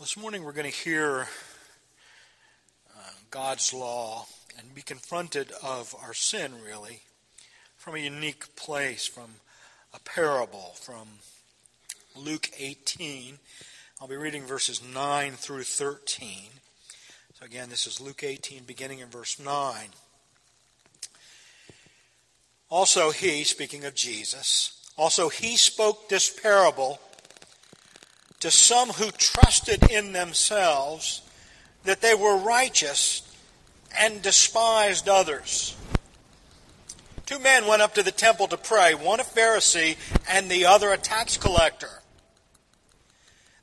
This morning we're going to hear uh, God's law and be confronted of our sin, really, from a unique place, from a parable, from Luke 18. I'll be reading verses 9 through 13. So again, this is Luke 18, beginning in verse 9. Also, he, speaking of Jesus, also he spoke this parable to some who trusted in themselves that they were righteous and despised others. Two men went up to the temple to pray, one a Pharisee and the other a tax collector.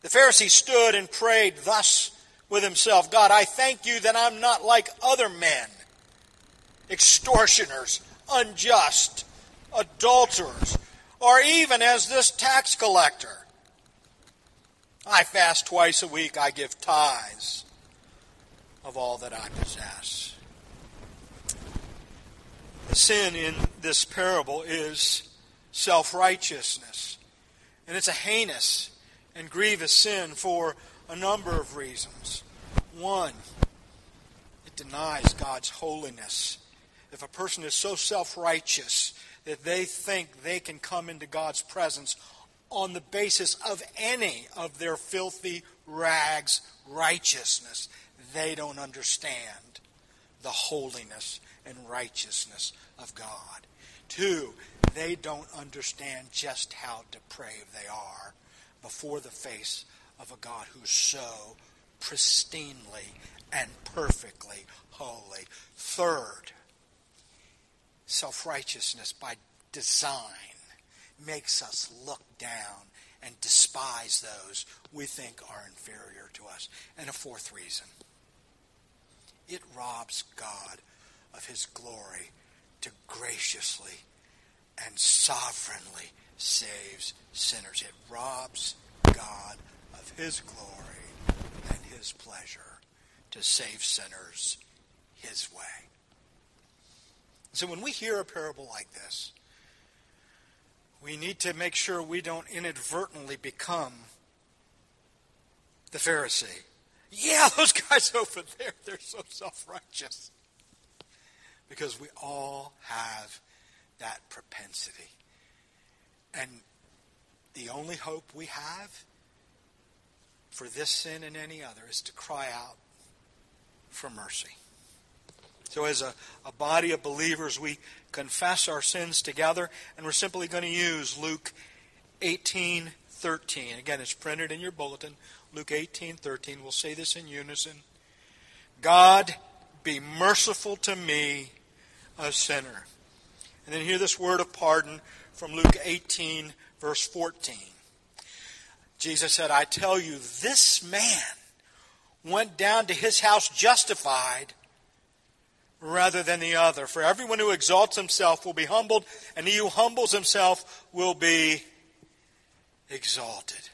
The Pharisee stood and prayed thus with himself God, I thank you that I'm not like other men, extortioners, unjust, adulterers, or even as this tax collector. I fast twice a week. I give tithes of all that I possess. The sin in this parable is self righteousness. And it's a heinous and grievous sin for a number of reasons. One, it denies God's holiness. If a person is so self righteous that they think they can come into God's presence on the basis of any of their filthy rags righteousness. They don't understand the holiness and righteousness of God. Two, they don't understand just how depraved they are before the face of a God who's so pristinely and perfectly holy. Third, self righteousness by design makes us look down and despise those we think are inferior to us. And a fourth reason it robs God of his glory to graciously and sovereignly saves sinners. It robs God of his glory and his pleasure to save sinners his way. So when we hear a parable like this, we need to make sure we don't inadvertently become the Pharisee. Yeah, those guys over there, they're so self righteous. Because we all have that propensity. And the only hope we have for this sin and any other is to cry out for mercy. So, as a, a body of believers, we confess our sins together, and we're simply going to use Luke 18 13. Again, it's printed in your bulletin. Luke 18 13. We'll say this in unison God, be merciful to me, a sinner. And then hear this word of pardon from Luke 18, verse 14. Jesus said, I tell you, this man went down to his house justified rather than the other. For everyone who exalts himself will be humbled, and he who humbles himself will be exalted.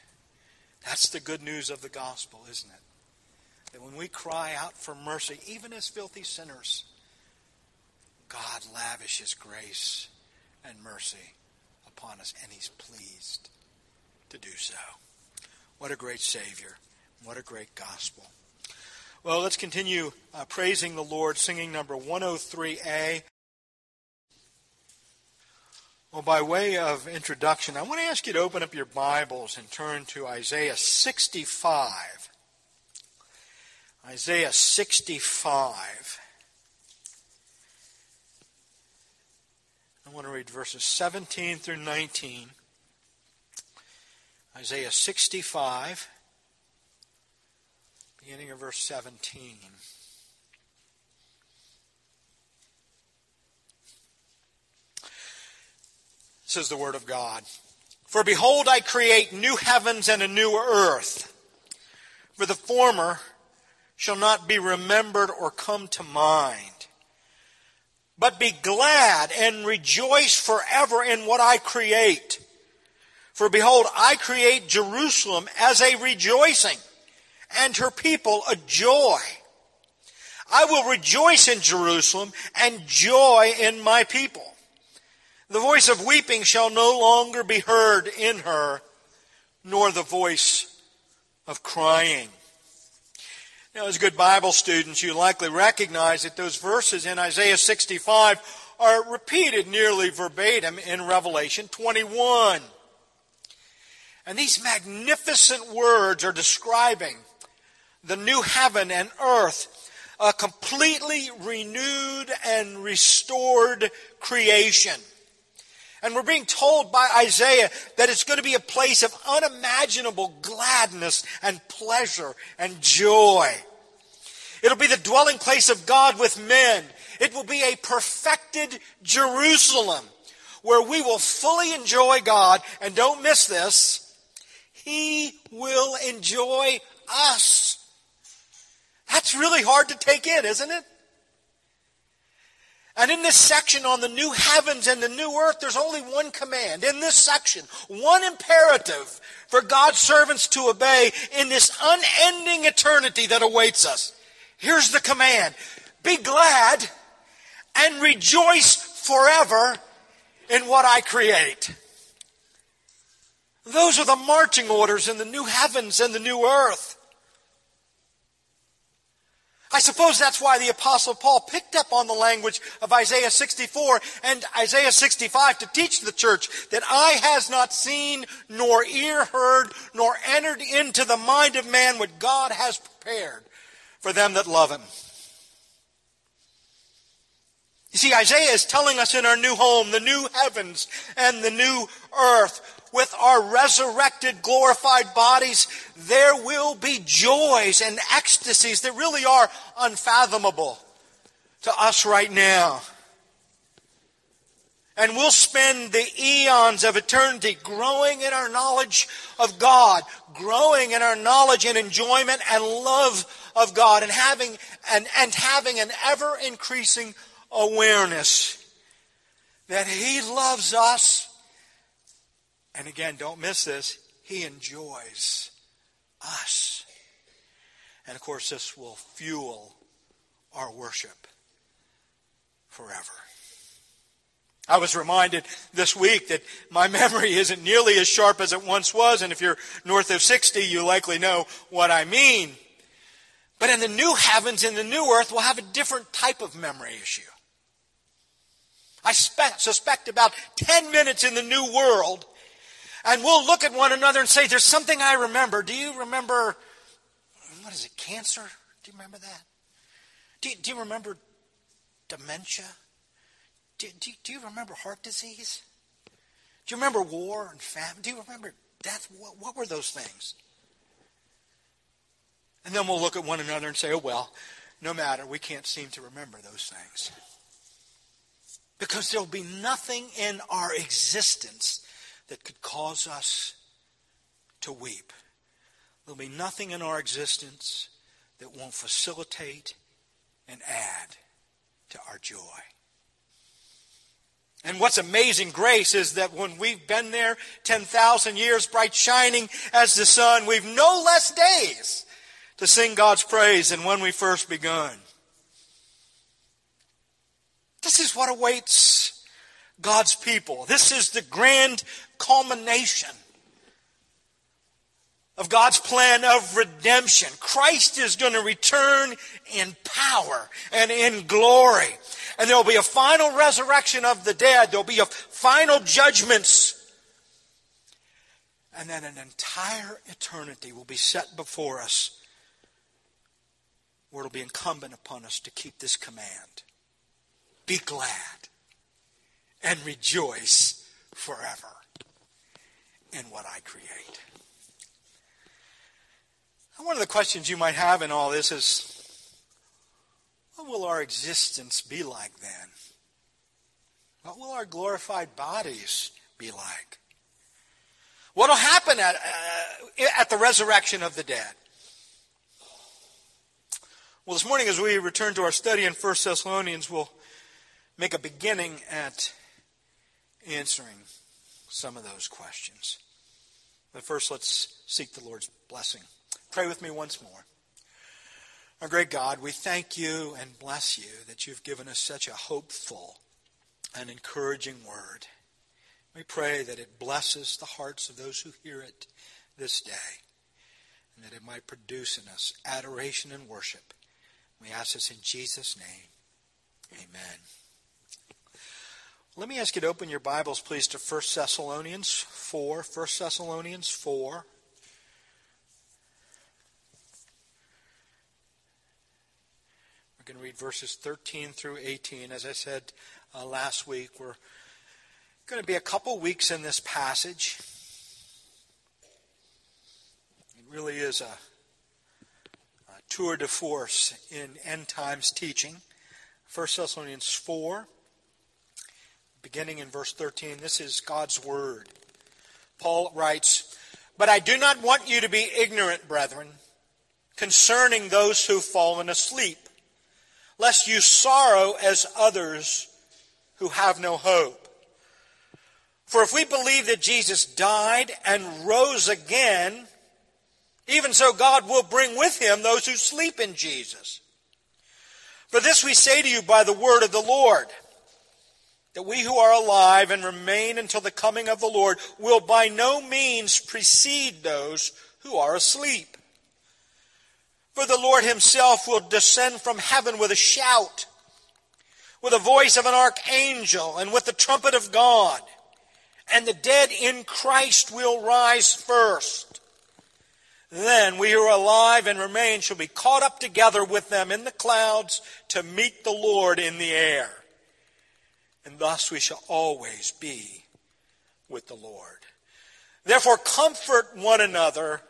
That's the good news of the gospel, isn't it? That when we cry out for mercy, even as filthy sinners, God lavishes grace and mercy upon us, and He's pleased to do so. What a great Savior. What a great gospel. Well, let's continue uh, praising the Lord, singing number 103A. Well, by way of introduction, I want to ask you to open up your Bibles and turn to Isaiah 65. Isaiah 65. I want to read verses 17 through 19. Isaiah 65 beginning of verse 17. Says the Word of God. For behold, I create new heavens and a new earth. For the former shall not be remembered or come to mind. But be glad and rejoice forever in what I create. For behold, I create Jerusalem as a rejoicing and her people a joy. I will rejoice in Jerusalem and joy in my people. The voice of weeping shall no longer be heard in her, nor the voice of crying. Now, as good Bible students, you likely recognize that those verses in Isaiah 65 are repeated nearly verbatim in Revelation 21. And these magnificent words are describing the new heaven and earth, a completely renewed and restored creation. And we're being told by Isaiah that it's going to be a place of unimaginable gladness and pleasure and joy. It'll be the dwelling place of God with men. It will be a perfected Jerusalem where we will fully enjoy God. And don't miss this. He will enjoy us. That's really hard to take in, isn't it? And in this section on the new heavens and the new earth, there's only one command. In this section, one imperative for God's servants to obey in this unending eternity that awaits us. Here's the command. Be glad and rejoice forever in what I create. Those are the marching orders in the new heavens and the new earth. I suppose that's why the apostle Paul picked up on the language of Isaiah 64 and Isaiah 65 to teach the church that eye has not seen, nor ear heard, nor entered into the mind of man what God has prepared for them that love him. You see, Isaiah is telling us in our new home, the new heavens and the new earth, with our resurrected, glorified bodies, there will be joys and ecstasies that really are unfathomable to us right now. And we'll spend the eons of eternity growing in our knowledge of God, growing in our knowledge and enjoyment and love of God, and having, and, and having an ever increasing awareness that He loves us and again, don't miss this. He enjoys us. And of course, this will fuel our worship forever. I was reminded this week that my memory isn't nearly as sharp as it once was, and if you're north of 60, you likely know what I mean. But in the new heavens, in the new earth, we'll have a different type of memory issue. I suspect about 10 minutes in the new world and we'll look at one another and say, There's something I remember. Do you remember, what is it, cancer? Do you remember that? Do you, do you remember dementia? Do, do, do you remember heart disease? Do you remember war and famine? Do you remember death? What, what were those things? And then we'll look at one another and say, oh, well, no matter, we can't seem to remember those things. Because there'll be nothing in our existence that could cause us to weep. There'll be nothing in our existence that won't facilitate and add to our joy. And what's amazing grace is that when we've been there 10,000 years, bright shining as the sun, we've no less days to sing God's praise than when we first begun. This is what awaits God's people. This is the grand culmination of God's plan of redemption. Christ is going to return in power and in glory. And there will be a final resurrection of the dead. There will be a final judgments. And then an entire eternity will be set before us where it'll be incumbent upon us to keep this command. Be glad and rejoice forever in what I create. one of the questions you might have in all this is what will our existence be like then? What will our glorified bodies be like? What will happen at, uh, at the resurrection of the dead? Well, this morning, as we return to our study in 1 Thessalonians, we'll make a beginning at answering some of those questions. But first, let's seek the Lord's blessing. Pray with me once more. Our great God, we thank you and bless you that you've given us such a hopeful and encouraging word. We pray that it blesses the hearts of those who hear it this day. and that it might produce in us adoration and worship. We ask this in Jesus' name. Amen. Let me ask you to open your Bibles, please, to 1 Thessalonians 4. 1 Thessalonians 4. We're going to read verses 13 through 18. As I said uh, last week, we're going to be a couple weeks in this passage. It really is a, a tour de force in end times teaching. 1 Thessalonians 4 beginning in verse 13. This is God's word. Paul writes, But I do not want you to be ignorant, brethren, concerning those who've fallen asleep, lest you sorrow as others who have no hope. For if we believe that Jesus died and rose again, even so God will bring with him those who sleep in Jesus. For this we say to you by the word of the Lord that we who are alive and remain until the coming of the Lord will by no means precede those who are asleep. For the Lord himself will descend from heaven with a shout, with the voice of an archangel, and with the trumpet of God. And the dead in Christ will rise first. Then we who are alive and remain shall be caught up together with them in the clouds to meet the Lord in the air and thus we shall always be with the Lord. Therefore, comfort one another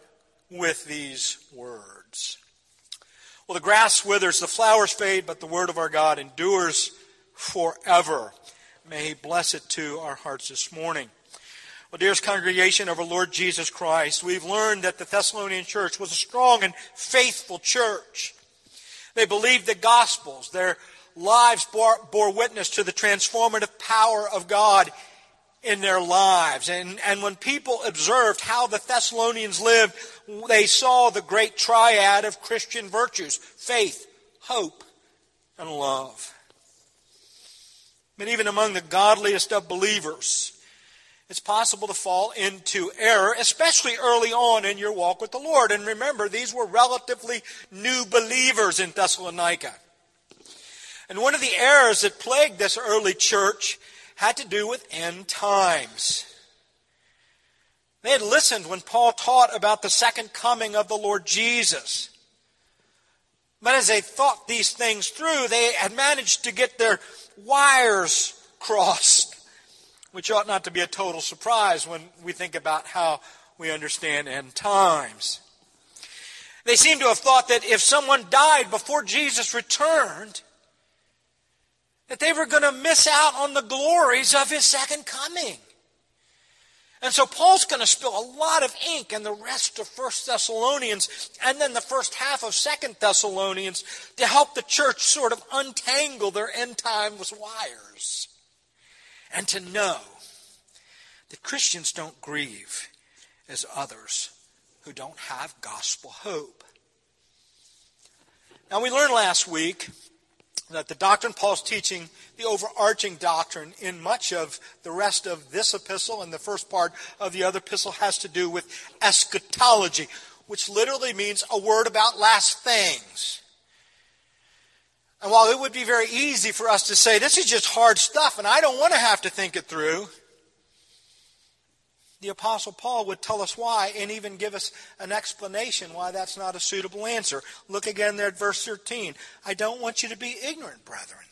with these words. Well, the grass withers, the flowers fade, but the word of our God endures forever. May He bless it to our hearts this morning. Well, dearest congregation of our Lord Jesus Christ, we've learned that the Thessalonian church was a strong and faithful church. They believed the Gospels. Their lives bore, bore witness to the transformative power of God in their lives. And, and when people observed how the Thessalonians lived, they saw the great triad of Christian virtues faith, hope, and love. But even among the godliest of believers, it's possible to fall into error, especially early on in your walk with the Lord. And remember, these were relatively new believers in Thessalonica. And one of the errors that plagued this early church had to do with end times. They had listened when Paul taught about the second coming of the Lord Jesus. But as they thought these things through, they had managed to get their wires crossed, which ought not to be a total surprise when we think about how we understand end times. They seem to have thought that if someone died before Jesus returned, that they were going to miss out on the glories of his second coming. And so Paul's going to spill a lot of ink in the rest of First Thessalonians and then the first half of Second Thessalonians to help the church sort of untangle their end times wires. And to know that Christians don't grieve as others who don't have gospel hope. Now we learned last week that the doctrine Paul's teaching, the overarching doctrine in much of the rest of this epistle and the first part of the other epistle has to do with eschatology, which literally means a word about last things. And while it would be very easy for us to say, this is just hard stuff and I don't want to have to think it through, the Apostle Paul would tell us why and even give us an explanation why that's not a suitable answer. Look again there at verse 13. I don't want you to be ignorant, brethren,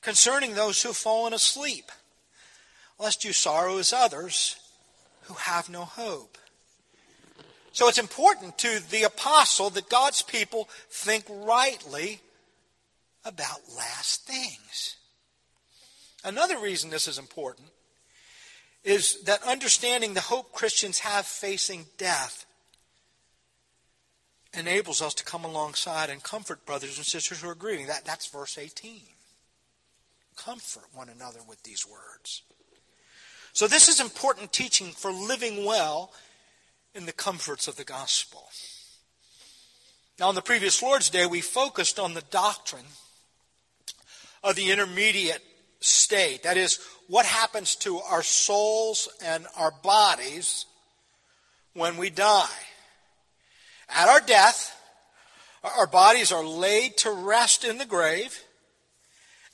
concerning those who have fallen asleep, lest you sorrow as others who have no hope. So it's important to the apostle that God's people think rightly about last things. Another reason this is important is that understanding the hope Christians have facing death enables us to come alongside and comfort brothers and sisters who are grieving. That, that's verse 18. Comfort one another with these words. So, this is important teaching for living well in the comforts of the gospel. Now, on the previous Lord's Day, we focused on the doctrine of the intermediate state. That is, what happens to our souls and our bodies when we die. at our death, our bodies are laid to rest in the grave,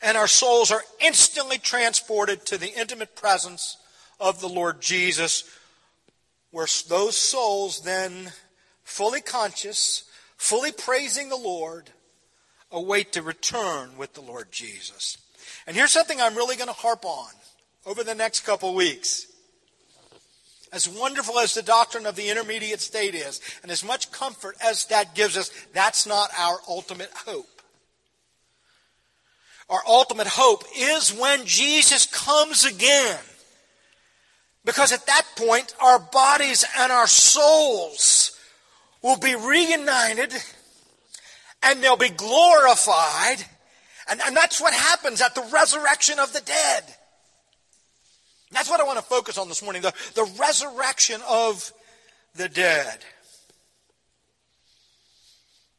and our souls are instantly transported to the intimate presence of the Lord Jesus, where those souls then, fully conscious, fully praising the Lord, await to return with the Lord Jesus. And here's something I'm really going to harp on over the next couple weeks. As wonderful as the doctrine of the intermediate state is, and as much comfort as that gives us, that's not our ultimate hope. Our ultimate hope is when Jesus comes again. Because at that point, our bodies and our souls will be reunited and they'll be glorified. And, and that's what happens at the resurrection of the dead. That's what I want to focus on this morning the, the resurrection of the dead.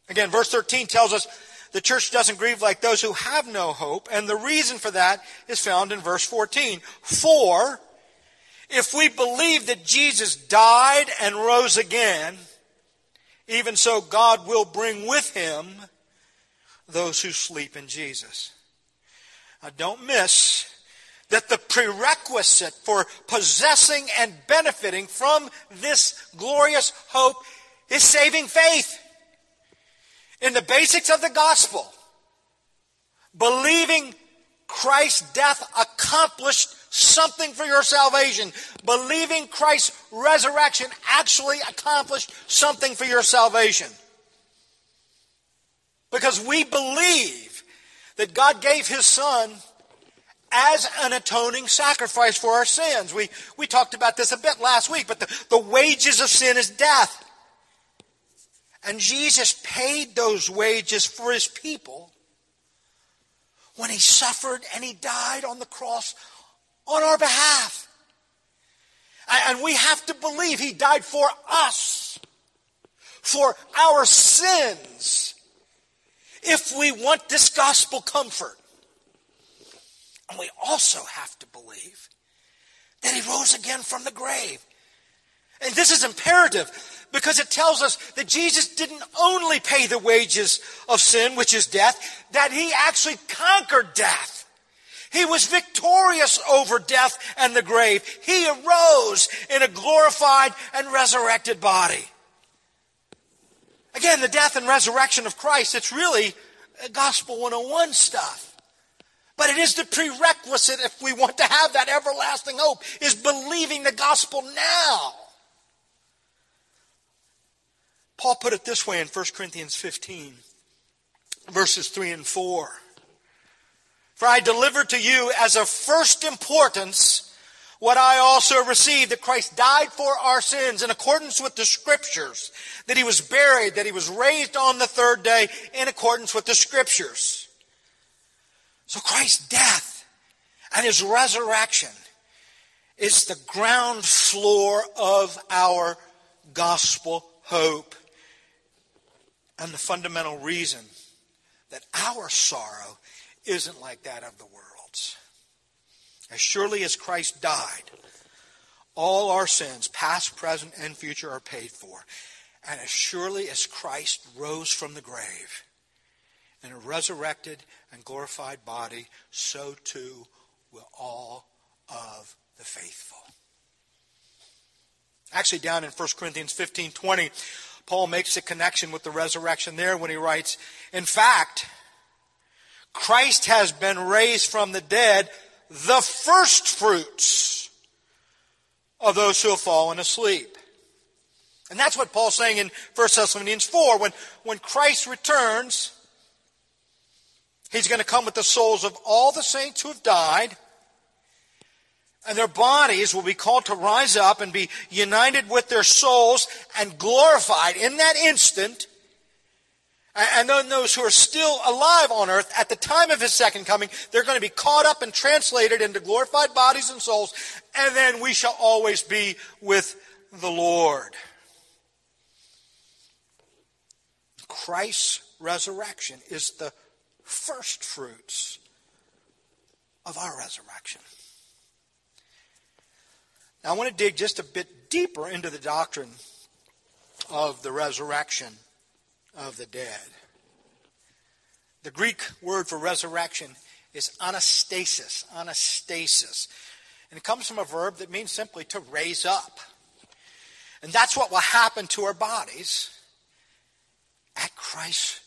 Again, verse 13 tells us the church doesn't grieve like those who have no hope, and the reason for that is found in verse 14. For if we believe that Jesus died and rose again, even so God will bring with him those who sleep in Jesus. Now don't miss that the prerequisite for possessing and benefiting from this glorious hope is saving faith in the basics of the gospel. Believing Christ's death accomplished something for your salvation. Believing Christ's resurrection actually accomplished something for your salvation. Because we believe that God gave His Son as an atoning sacrifice for our sins. We, we talked about this a bit last week, but the, the wages of sin is death. And Jesus paid those wages for his people when he suffered and he died on the cross on our behalf. And we have to believe he died for us, for our sins, if we want this gospel comfort. And we also have to believe that he rose again from the grave. And this is imperative because it tells us that Jesus didn't only pay the wages of sin, which is death, that he actually conquered death. He was victorious over death and the grave. He arose in a glorified and resurrected body. Again, the death and resurrection of Christ, it's really gospel 101 stuff. But it is the prerequisite if we want to have that everlasting hope, is believing the gospel now. Paul put it this way in 1 Corinthians 15, verses 3 and 4. For I delivered to you as of first importance what I also received that Christ died for our sins in accordance with the scriptures, that he was buried, that he was raised on the third day in accordance with the scriptures so Christ's death and his resurrection is the ground floor of our gospel hope and the fundamental reason that our sorrow isn't like that of the world's. As surely as Christ died, all our sins, past, present, and future, are paid for. And as surely as Christ rose from the grave, and resurrected and glorified body, so too will all of the faithful. Actually, down in 1 Corinthians 15 20, Paul makes a connection with the resurrection there when he writes, In fact, Christ has been raised from the dead, the first fruits of those who have fallen asleep. And that's what Paul's saying in 1 Thessalonians 4. When, when Christ returns, He's going to come with the souls of all the saints who have died, and their bodies will be called to rise up and be united with their souls and glorified in that instant. And then those who are still alive on earth at the time of his second coming, they're going to be caught up and translated into glorified bodies and souls, and then we shall always be with the Lord. Christ's resurrection is the first fruits of our resurrection. Now, I want to dig just a bit deeper into the doctrine of the resurrection of the dead. The Greek word for resurrection is anastasis, anastasis. And it comes from a verb that means simply to raise up. And that's what will happen to our bodies at Christ's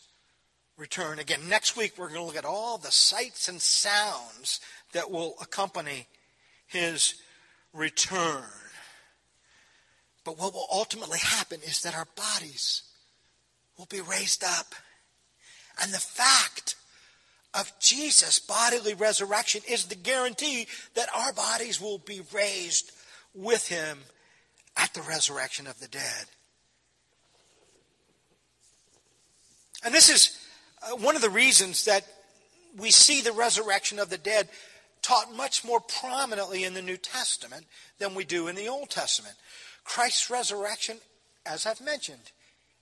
return. Again, next week we're going to look at all the sights and sounds that will accompany his return. But what will ultimately happen is that our bodies will be raised up. And the fact of Jesus' bodily resurrection is the guarantee that our bodies will be raised with him at the resurrection of the dead. And this is Uh, one of the reasons that we see the resurrection of the dead taught much more prominently in the New Testament than we do in the Old Testament. Christ's resurrection, as I've mentioned,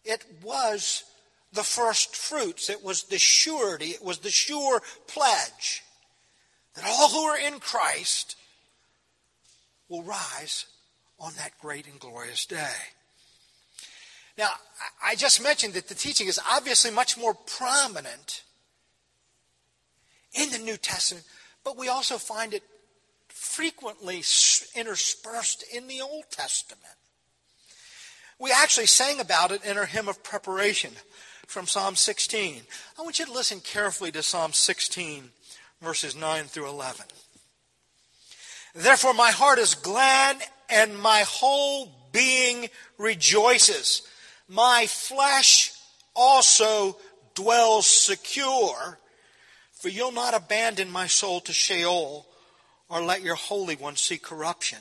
it was the first fruits. It was the surety. It was the sure pledge that all who are in Christ will rise on that great and glorious day. Now, I just mentioned that the teaching is obviously much more prominent in the New Testament, but we also find it frequently interspersed in the Old Testament. We actually sang about it in our hymn of preparation from Psalm 16. I want you to listen carefully to Psalm 16, verses 9 through 11. Therefore, my heart is glad and my whole being rejoices. My flesh also dwells secure, for you'll not abandon my soul to Sheol or let your Holy One see corruption.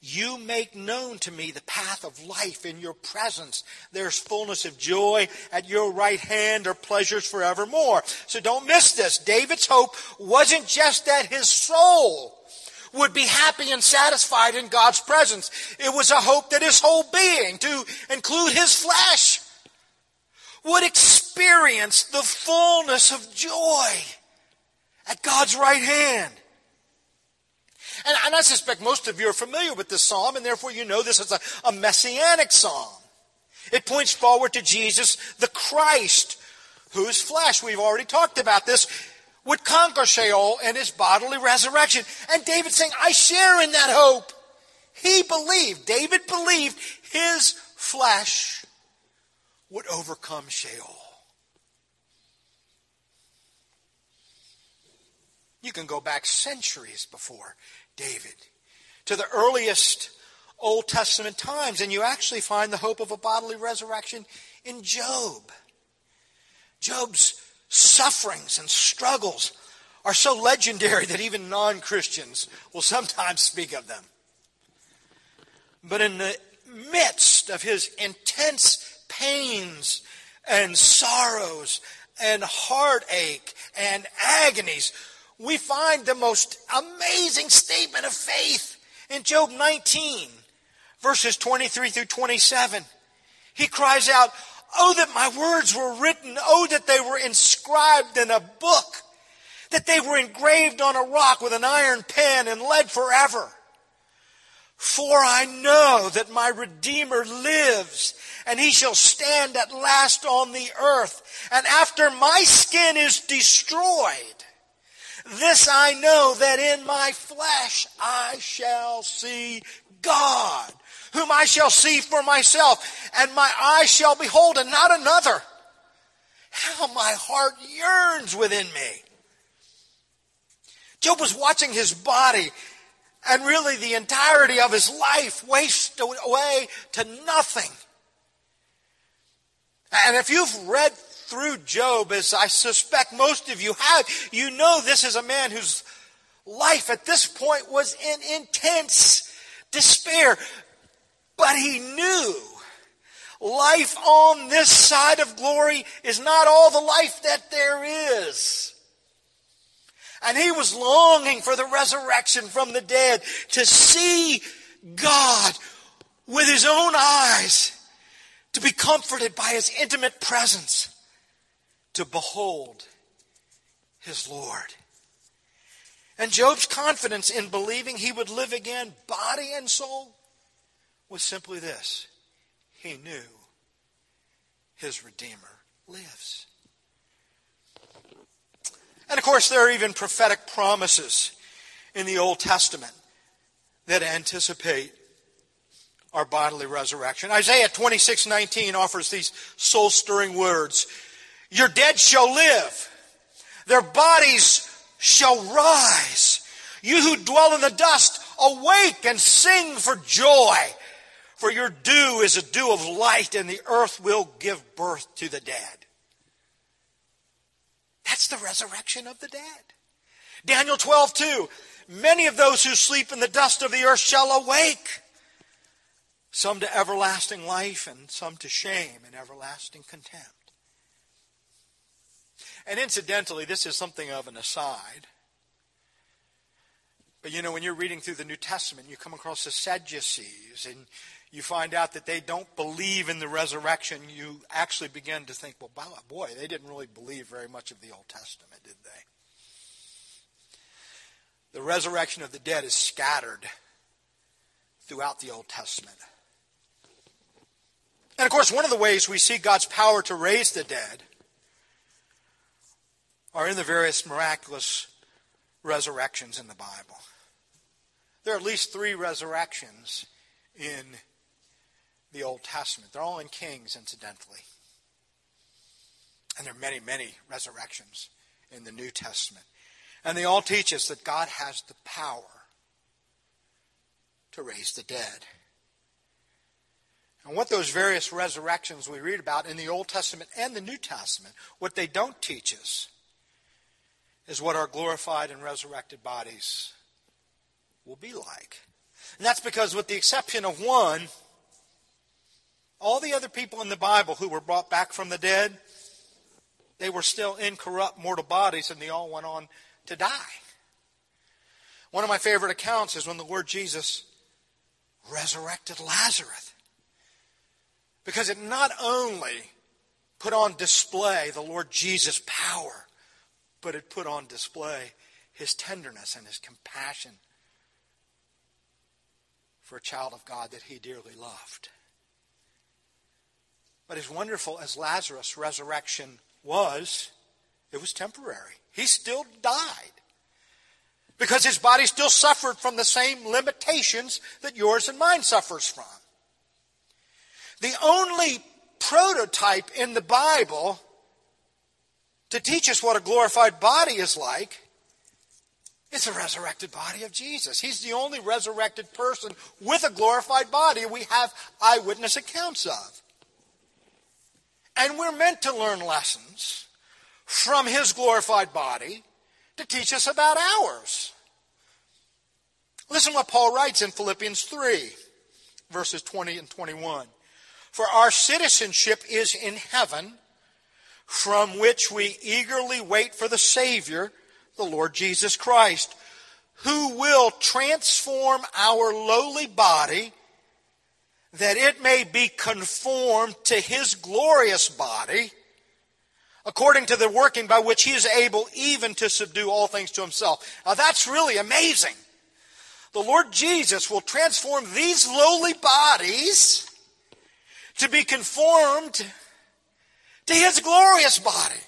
You make known to me the path of life in your presence. There's fullness of joy. At your right hand are pleasures forevermore. So don't miss this. David's hope wasn't just that his soul would be happy and satisfied in God's presence. It was a hope that his whole being, to include his flesh, would experience the fullness of joy at God's right hand. And, and, I suspect most of you are familiar with this psalm, and therefore you know this is a, a messianic psalm. It points forward to Jesus, the Christ, whose flesh, we've already talked about this, would conquer Sheol and his bodily resurrection. And David saying, I share in that hope. He believed, David believed his flesh would overcome Sheol. You can go back centuries before David to the earliest Old Testament times, and you actually find the hope of a bodily resurrection in Job. Job's sufferings and struggles are so legendary that even non Christians will sometimes speak of them. But in the midst of his intense pains and sorrows and heartache and agonies, we find the most amazing statement of faith in Job 19, verses 23 through 27. He cries out, Oh, that my words were written. Oh, that they were inscribed in a book. That they were engraved on a rock with an iron pen and lead forever. For I know that my Redeemer lives and he shall stand at last on the earth. And after my skin is destroyed, this I know that in my flesh I shall see God whom I shall see for myself, and my eyes shall behold, and not another. How my heart yearns within me. Job was watching his body and really the entirety of his life waste away to nothing. And if you've read through Job, as I suspect most of you have, you know this is a man whose life at this point was in intense despair. But he knew life on this side of glory is not all the life that there is. And he was longing for the resurrection from the dead to see God with his own eyes, to be comforted by his intimate presence, to behold his Lord. And Job's confidence in believing he would live again, body and soul, was simply this He knew his Redeemer lives. And of course, there are even prophetic promises in the Old Testament that anticipate our bodily resurrection. Isaiah 26:19 offers these soul-stirring words. Your dead shall live. Their bodies shall rise. You who dwell in the dust, awake and sing for joy. For your dew is a dew of light, and the earth will give birth to the dead. That's the resurrection of the dead. Daniel 12, 2. Many of those who sleep in the dust of the earth shall awake, some to everlasting life, and some to shame and everlasting contempt. And incidentally, this is something of an aside. But you know, when you're reading through the New Testament, you come across the Sadducees and you find out that they don't believe in the resurrection. You actually begin to think, well, boy, they didn't really believe very much of the Old Testament, did they? The resurrection of the dead is scattered throughout the Old Testament. And of course, one of the ways we see God's power to raise the dead are in the various miraculous resurrections in the Bible. There are at least three resurrections in the Old Testament. They're all in Kings, incidentally. And there are many, many resurrections in the New Testament. And they all teach us that God has the power to raise the dead. And what those various resurrections we read about in the Old Testament and the New Testament, what they don't teach us is what our glorified and resurrected bodies will be like. And that's because, with the exception of one, all the other people in the Bible who were brought back from the dead, they were still incorrupt mortal bodies and they all went on to die. One of my favorite accounts is when the Lord Jesus resurrected Lazarus. Because it not only put on display the Lord Jesus' power, but it put on display his tenderness and his compassion for a child of God that he dearly loved. But as wonderful as Lazarus' resurrection was, it was temporary. He still died because his body still suffered from the same limitations that yours and mine suffers from. The only prototype in the Bible to teach us what a glorified body is like it's the resurrected body of Jesus. He's the only resurrected person with a glorified body we have eyewitness accounts of. And we're meant to learn lessons from his glorified body to teach us about ours. Listen what Paul writes in Philippians 3, verses 20 and 21. For our citizenship is in heaven, from which we eagerly wait for the Savior the Lord Jesus Christ, who will transform our lowly body that it may be conformed to his glorious body, according to the working by which he is able even to subdue all things to himself. Now that's really amazing. The Lord Jesus will transform these lowly bodies to be conformed to his glorious body.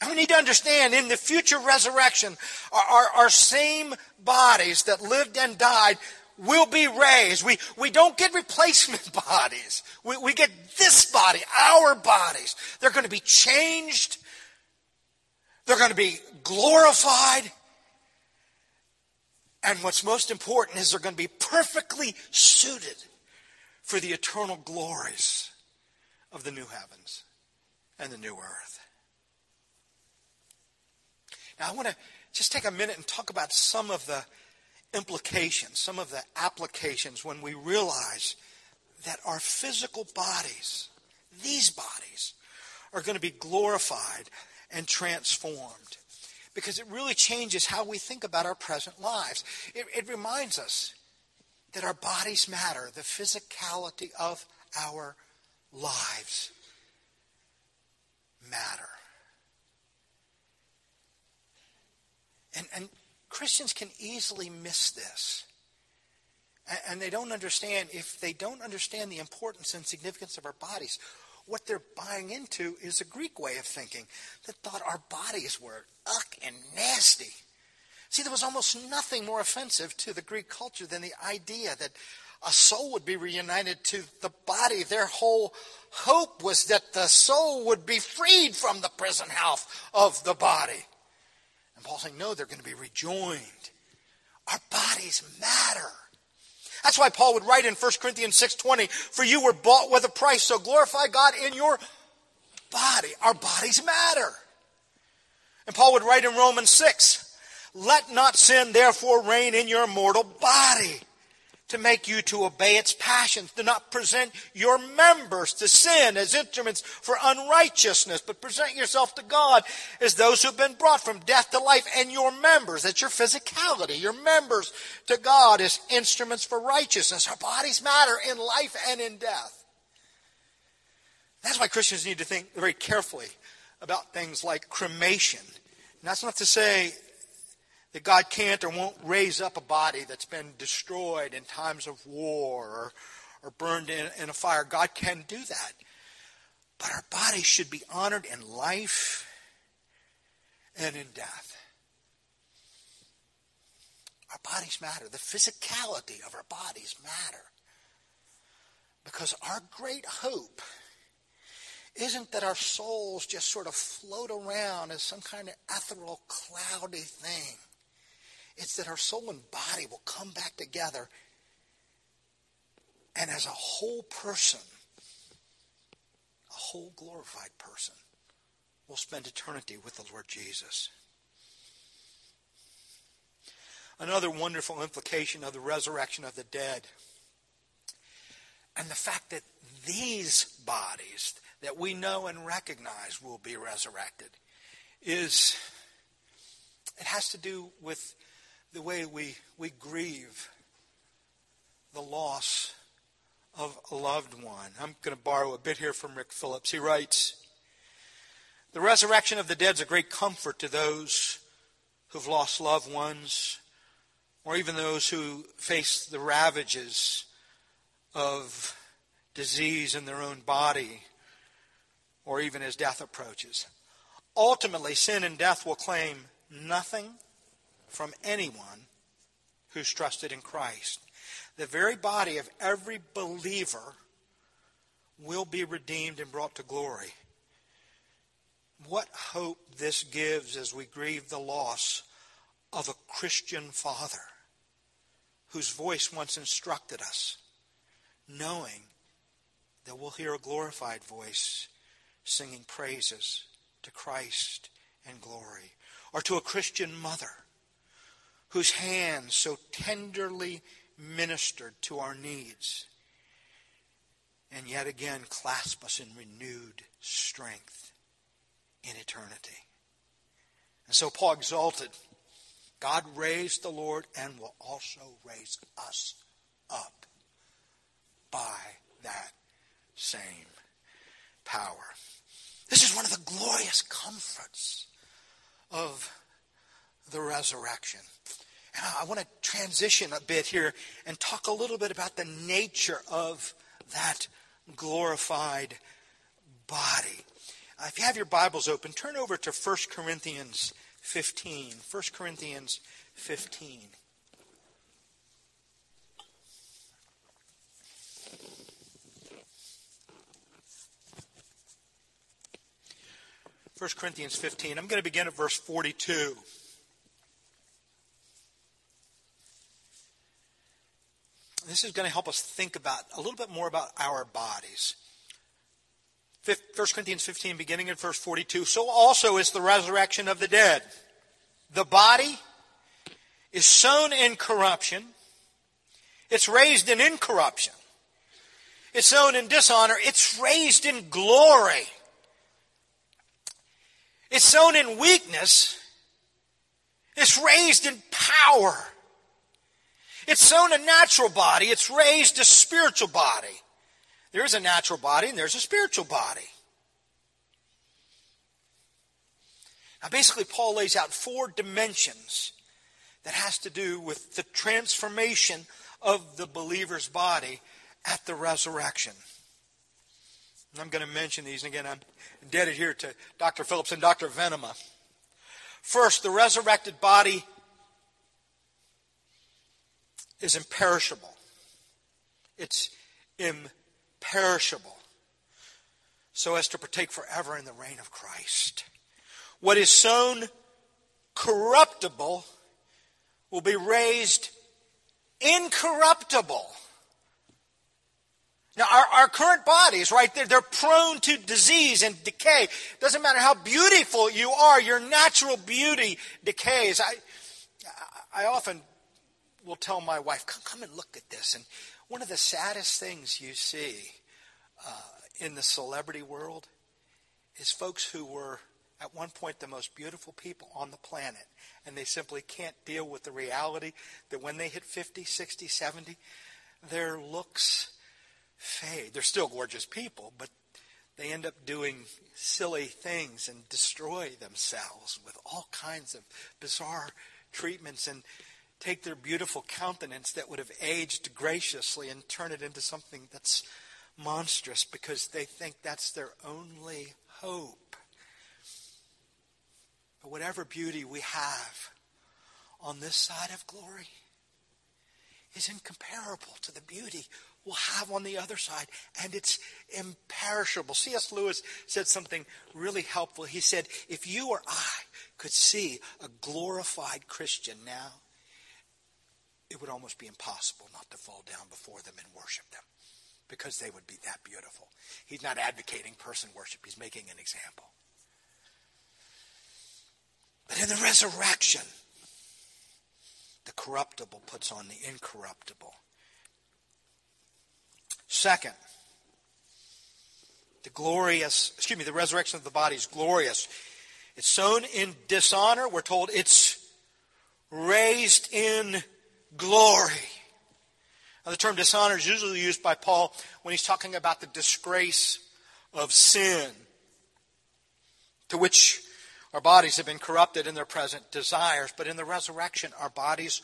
And we need to understand in the future resurrection, our, our, our, same bodies that lived and died will be raised. We, we don't get replacement bodies. We, we get this body, our bodies. They're going to be changed. They're going to be glorified. And what's most important is they're going to be perfectly suited for the eternal glories of the new heavens and the new earth. Now, I want to just take a minute and talk about some of the implications, some of the applications when we realize that our physical bodies, these bodies, are going to be glorified and transformed. Because it really changes how we think about our present lives. It, it reminds us that our bodies matter, the physicality of our lives matter. And, and Christians can easily miss this And they don't understand, if they don't understand the importance and significance of our bodies, what they're buying into is a Greek way of thinking that thought our bodies were uck and nasty. See, there was almost nothing more offensive to the Greek culture than the idea that a soul would be reunited to the body. Their whole hope was that the soul would be freed from the prison house of the body. Paul's saying, no, they're going to be rejoined. Our bodies matter. That's why Paul would write in 1 Corinthians 6:20, "For you were bought with a price, so glorify God in your body." Our bodies matter. And Paul would write in Romans 6, "Let not sin therefore reign in your mortal body." To make you to obey its passions. Do not present your members to sin as instruments for unrighteousness, but present yourself to God as those who've been brought from death to life, and your members, that's your physicality, your members to God as instruments for righteousness. Our bodies matter in life and in death. That's why Christians need to think very carefully about things like cremation. And that's not to say that God can't or won't raise up a body that's been destroyed in times of war or, or burned in, in a fire. God can do that. But our bodies should be honored in life and in death. Our bodies matter. The physicality of our bodies matter. Because our great hope isn't that our souls just sort of float around as some kind of ethereal, cloudy thing. It's that our soul and body will come back together and as a whole person, a whole glorified person, will spend eternity with the Lord Jesus. Another wonderful implication of the resurrection of the dead and the fact that these bodies that we know and recognize will be resurrected is it has to do with the way we, we grieve the loss of a loved one. I'm going to borrow a bit here from Rick Phillips. He writes The resurrection of the dead is a great comfort to those who've lost loved ones, or even those who face the ravages of disease in their own body, or even as death approaches. Ultimately, sin and death will claim nothing from anyone who's trusted in Christ. The very body of every believer will be redeemed and brought to glory. What hope this gives as we grieve the loss of a Christian father whose voice once instructed us, knowing that we'll hear a glorified voice singing praises to Christ and glory, or to a Christian mother whose hands so tenderly ministered to our needs and yet again clasp us in renewed strength in eternity. And so Paul exalted God raised the Lord and will also raise us up by that same power. This is one of the glorious comforts of the resurrection. And I want to transition a bit here and talk a little bit about the nature of that glorified body. Uh, if you have your Bibles open, turn over to 1 Corinthians 15. 1 Corinthians 15. First Corinthians 15. I'm going to begin at verse 42. This is going to help us think about a little bit more about our bodies. 1 Corinthians 15, beginning in verse 42. So also is the resurrection of the dead. The body is sown in corruption, it's raised in incorruption. It's sown in dishonor, it's raised in glory. It's sown in weakness, it's raised in power. It's sown a natural body, it's raised a spiritual body. There is a natural body and there's a spiritual body. Now, basically, Paul lays out four dimensions that has to do with the transformation of the believer's body at the resurrection. And I'm going to mention these, and again, I'm indebted here to Dr. Phillips and Dr. Venema. First, the resurrected body is imperishable. It's imperishable. So as to partake forever in the reign of Christ. What is sown corruptible will be raised incorruptible. Now, our, our current bodies, right, they're, they're prone to disease and decay. Doesn't matter how beautiful you are, your natural beauty decays. I, I often will tell my wife, come, come and look at this. And one of the saddest things you see uh, in the celebrity world is folks who were at one point the most beautiful people on the planet, and they simply can't deal with the reality that when they hit 50, 60, 70, their looks fade. They're still gorgeous people, but they end up doing silly things and destroy themselves with all kinds of bizarre treatments and take their beautiful countenance that would have aged graciously and turn it into something that's monstrous because they think that's their only hope. But whatever beauty we have on this side of glory is incomparable to the beauty we'll have on the other side, and it's imperishable. C.S. Lewis said something really helpful. He said, If you or I could see a glorified Christian now, it would almost be impossible not to fall down before them and worship them because they would be that beautiful. He's not advocating person worship, he's making an example. But in the resurrection, the corruptible puts on the incorruptible. Second, the glorious, excuse me, the resurrection of the body is glorious. It's sown in dishonor. We're told it's raised in glory. Now, the term dishonor is usually used by Paul when he's talking about the disgrace of sin to which our bodies have been corrupted in their present desires. But in the resurrection, our bodies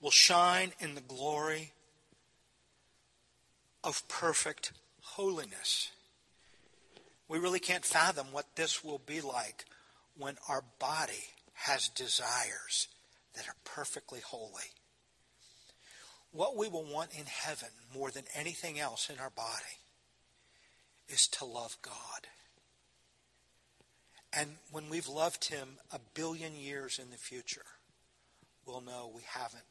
will shine in the glory of perfect holiness. We really can't fathom what this will be like when our body has desires that are perfectly holy. What we will want in heaven more than anything else in our body is to love God. And when we've loved Him a billion years in the future, we'll know we haven't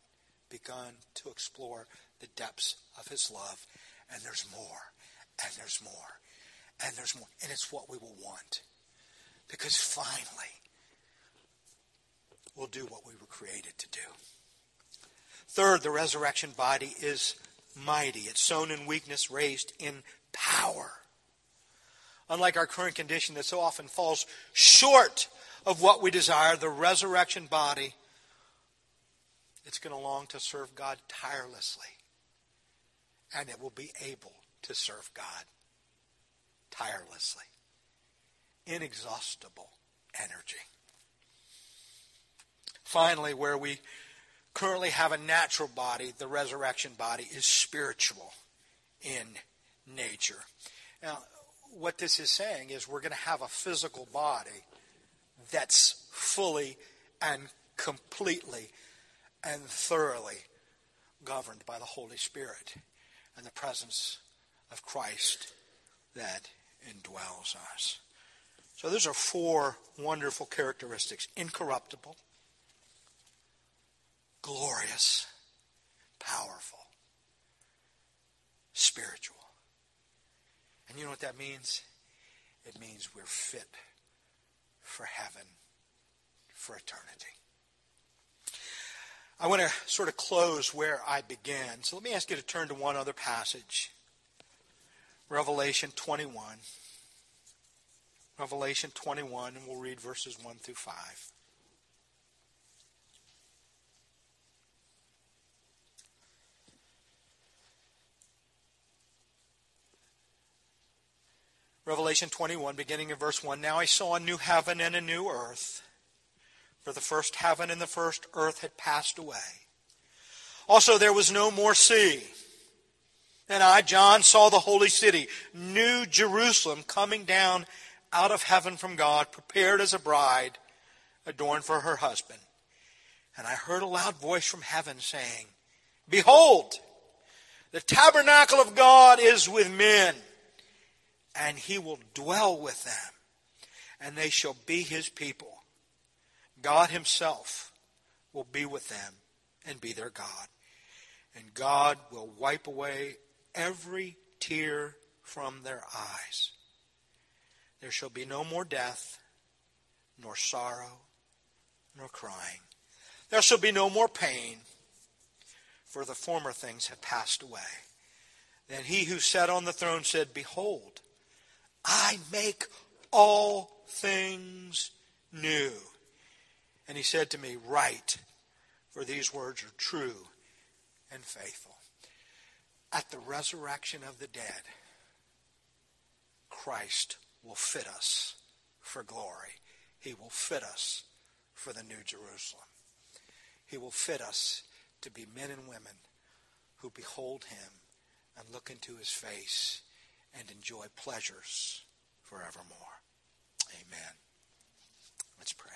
begun to explore the depths of His love and there's more, and there's more, and there's more. And it's what we will want. Because finally, we'll do what we were created to do. Third, the resurrection body is mighty. It's sown in weakness, raised in power. Unlike our current condition that so often falls short of what we desire, the resurrection body, it's going to long to serve God tirelessly and it will be able to serve God tirelessly. Inexhaustible energy. Finally, where we currently have a natural body, the resurrection body is spiritual in nature. Now, what this is saying is we're going to have a physical body that's fully and completely and thoroughly governed by the Holy Spirit and the presence of Christ that indwells us. So those are four wonderful characteristics incorruptible, glorious, powerful, spiritual. And you know what that means? It means we're fit for heaven, for eternity. I want to sort of close where I began. So let me ask you to turn to one other passage Revelation 21. Revelation 21, and we'll read verses 1 through 5. Revelation 21, beginning in verse 1. Now I saw a new heaven and a new earth. For the first heaven and the first earth had passed away. Also, there was no more sea. And I, John, saw the holy city, New Jerusalem, coming down out of heaven from God, prepared as a bride, adorned for her husband. And I heard a loud voice from heaven saying, Behold, the tabernacle of God is with men, and he will dwell with them, and they shall be his people. God himself will be with them and be their God. And God will wipe away every tear from their eyes. There shall be no more death, nor sorrow, nor crying. There shall be no more pain, for the former things have passed away. Then he who sat on the throne said, Behold, I make all things new. And he said to me, Write, for these words are true and faithful. At the resurrection of the dead, Christ will fit us for glory. He will fit us for the New Jerusalem. He will fit us to be men and women who behold him and look into his face and enjoy pleasures forevermore. Amen. Let's pray.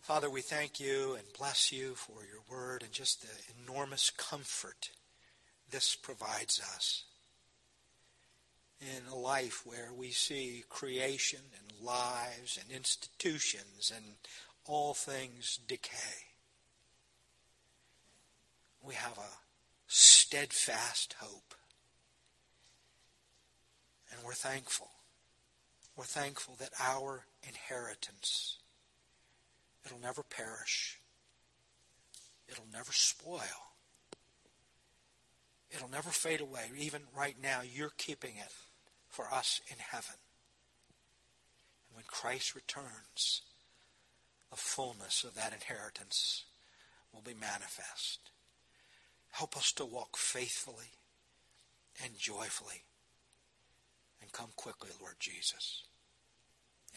Father, we thank you and bless you for your word and just the enormous comfort this provides us in a life where we see creation and lives and institutions and all things decay. We have a steadfast hope. We're thankful. We're thankful that our inheritance It'll never perish. It'll never spoil. It'll never fade away. Even right now, you're keeping it for us in heaven. And when Christ returns, the fullness of that inheritance will be manifest. Help us to walk faithfully and joyfully. And come quickly, Lord Jesus.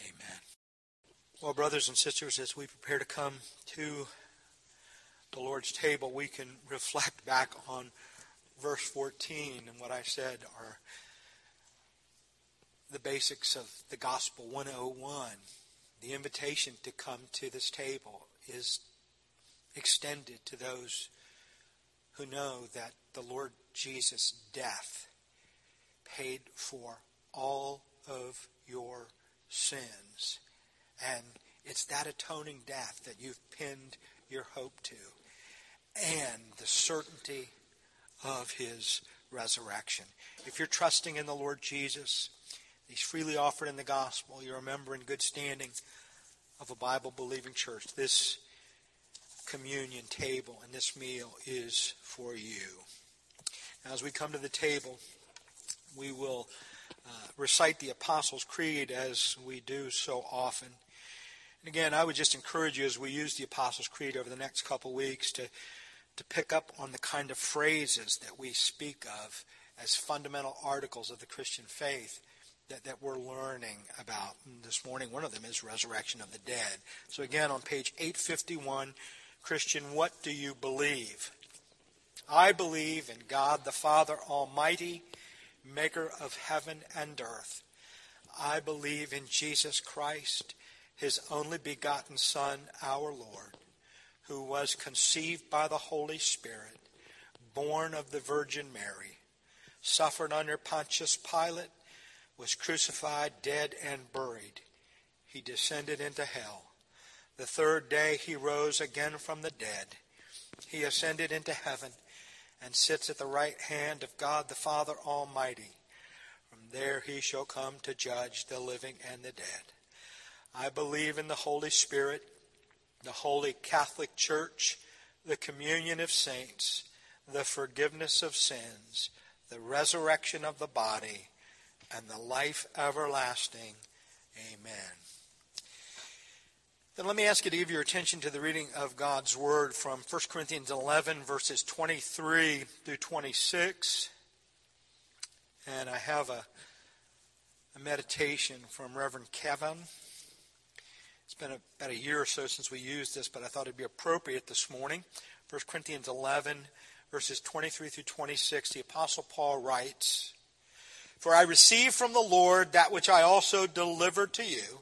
Amen. Well, brothers and sisters, as we prepare to come to the Lord's table, we can reflect back on verse 14 and what I said are the basics of the Gospel 101. The invitation to come to this table is extended to those who know that the Lord Jesus' death paid for all of your sins and it's that atoning death that you've pinned your hope to, and the certainty of his resurrection. If you're trusting in the Lord Jesus, he's freely offered in the gospel, you're a member in good standing of a Bible believing church. This communion table and this meal is for you. Now, as we come to the table, we will recite the Apostles' Creed as we do so often. And again, I would just encourage you as we use the Apostles' Creed over the next couple weeks to, to pick up on the kind of phrases that we speak of as fundamental articles of the Christian faith that, that we're learning about this morning. One of them is resurrection of the dead. So again, on page 851, Christian, what do you believe? I believe in God the Father Almighty, maker of heaven and earth. I believe in Jesus Christ his only begotten Son, our Lord, who was conceived by the Holy Spirit, born of the Virgin Mary, suffered under Pontius Pilate, was crucified, dead, and buried. He descended into hell. The third day he rose again from the dead. He ascended into heaven and sits at the right hand of God the Father Almighty. From there he shall come to judge the living and the dead. I believe in the Holy Spirit, the Holy Catholic Church, the communion of saints, the forgiveness of sins, the resurrection of the body, and the life everlasting. Amen. Then let me ask you to give your attention to the reading of God's Word from 1 Corinthians 11, verses 23 through 26. And I have a, a meditation from Reverend Kevin. It's been a, about a year or so since we used this, but I thought it'd be appropriate this morning. 1 Corinthians 11, verses 23 through 26, the Apostle Paul writes, For I received from the Lord that which I also delivered to you,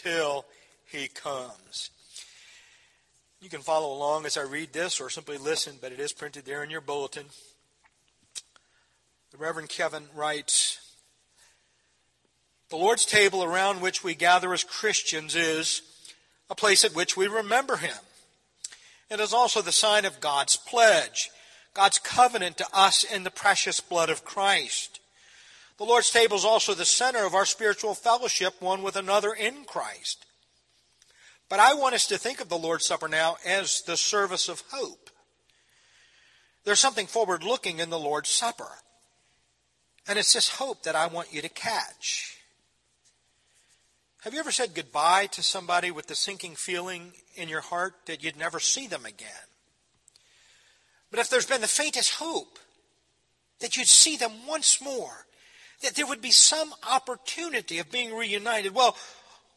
till he comes. You can follow along as I read this or simply listen, but it is printed there in your bulletin. The Reverend Kevin writes, the Lord's table around which we gather as Christians is a place at which we remember Him. It is also the sign of God's pledge, God's covenant to us in the precious blood of Christ. The Lord's table is also the center of our spiritual fellowship one with another in Christ. But I want us to think of the Lord's Supper now as the service of hope. There's something forward looking in the Lord's Supper. And it's this hope that I want you to catch. Have you ever said goodbye to somebody with the sinking feeling in your heart that you'd never see them again? But if there's been the faintest hope that you'd see them once more, that there would be some opportunity of being reunited, well,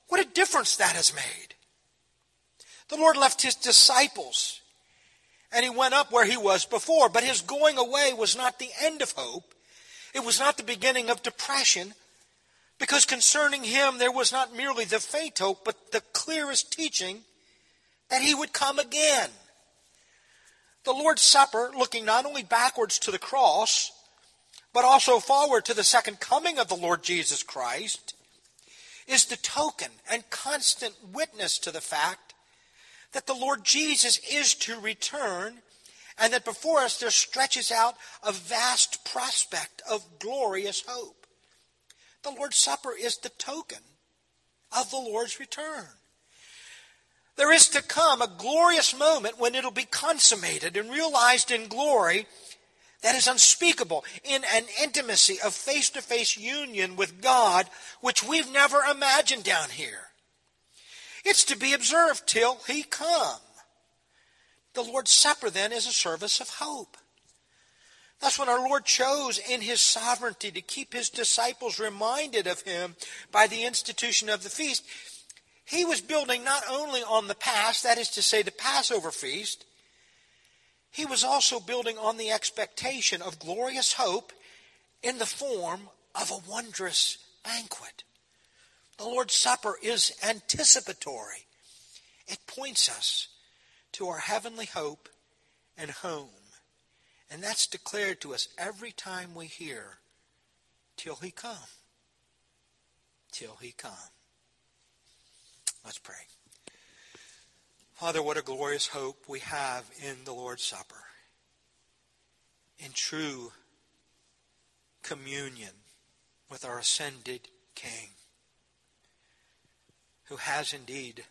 what a difference that has made. The Lord left his disciples and he went up where he was before, but his going away was not the end of hope. It was not the beginning of depression. Because concerning him, there was not merely the faint hope, but the clearest teaching that he would come again. The Lord's Supper, looking not only backwards to the cross, but also forward to the second coming of the Lord Jesus Christ, is the token and constant witness to the fact that the Lord Jesus is to return and that before us there stretches out a vast prospect of glorious hope. The Lord's Supper is the token of the Lord's return. There is to come a glorious moment when it'll be consummated and realized in glory that is unspeakable, in an intimacy of face to face union with God, which we've never imagined down here. It's to be observed till He come. The Lord's Supper, then, is a service of hope. That's when our Lord chose in his sovereignty to keep his disciples reminded of him by the institution of the feast. He was building not only on the past, that is to say, the Passover feast, he was also building on the expectation of glorious hope in the form of a wondrous banquet. The Lord's Supper is anticipatory, it points us to our heavenly hope and home. And that's declared to us every time we hear, till he come. Till he come. Let's pray. Father, what a glorious hope we have in the Lord's Supper. In true communion with our ascended King, who has indeed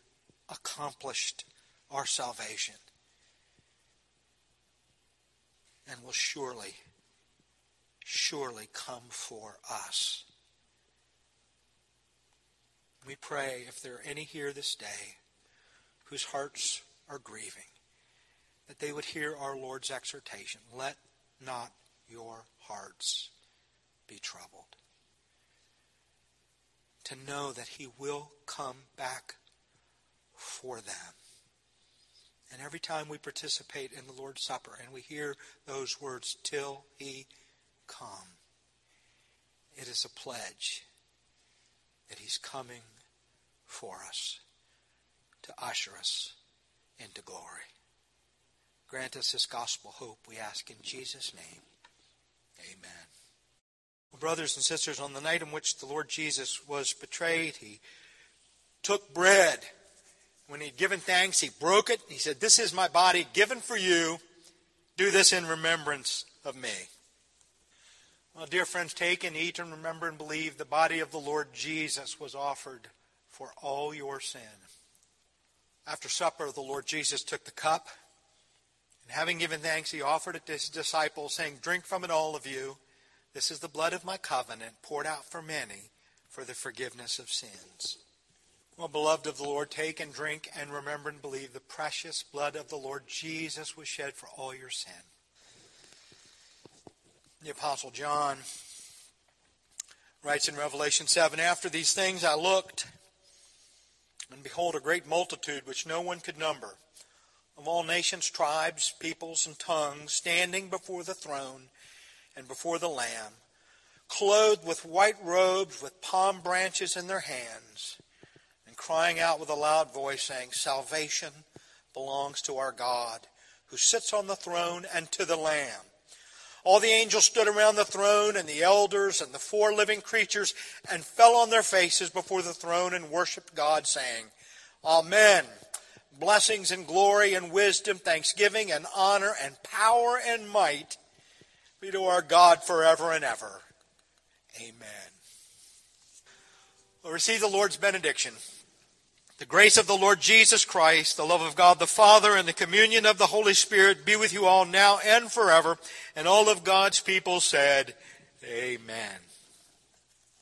accomplished our salvation and will surely, surely come for us. We pray if there are any here this day whose hearts are grieving, that they would hear our Lord's exhortation let not your hearts be troubled. To know that He will come back for them. And every time we participate in the Lord's Supper and we hear those words, till he come, it is a pledge that he's coming for us to usher us into glory. Grant us this gospel hope, we ask in Jesus' name. Amen. Brothers and sisters, on the night in which the Lord Jesus was betrayed, he took bread when he'd given thanks, he broke it. He said, This is my body given for you. Do this in remembrance of me. Well, dear friends, take and eat and remember and believe the body of the Lord Jesus was offered for all your sin. After supper, the Lord Jesus took the cup. And having given thanks, he offered it to his disciples, saying, Drink from it, all of you. This is the blood of my covenant, poured out for many for the forgiveness of sins. Well, beloved of the Lord, take and drink and remember and believe the precious blood of the Lord Jesus was shed for all your sin. The Apostle John writes in Revelation 7 After these things I looked, and behold, a great multitude which no one could number, of all nations, tribes, peoples, and tongues, standing before the throne and before the Lamb, clothed with white robes, with palm branches in their hands, and crying out with a loud voice, saying, Salvation belongs to our God, who sits on the throne, and to the Lamb. All the angels stood around the throne, and the elders and the four living creatures, and fell on their faces before the throne and worshiped God, saying, Amen. Blessings and glory and wisdom, thanksgiving and honor and power and might be to our God forever and ever. Amen. Receive the Lord's benediction. The grace of the Lord Jesus Christ, the love of God the Father, and the communion of the Holy Spirit be with you all now and forever. And all of God's people said, Amen.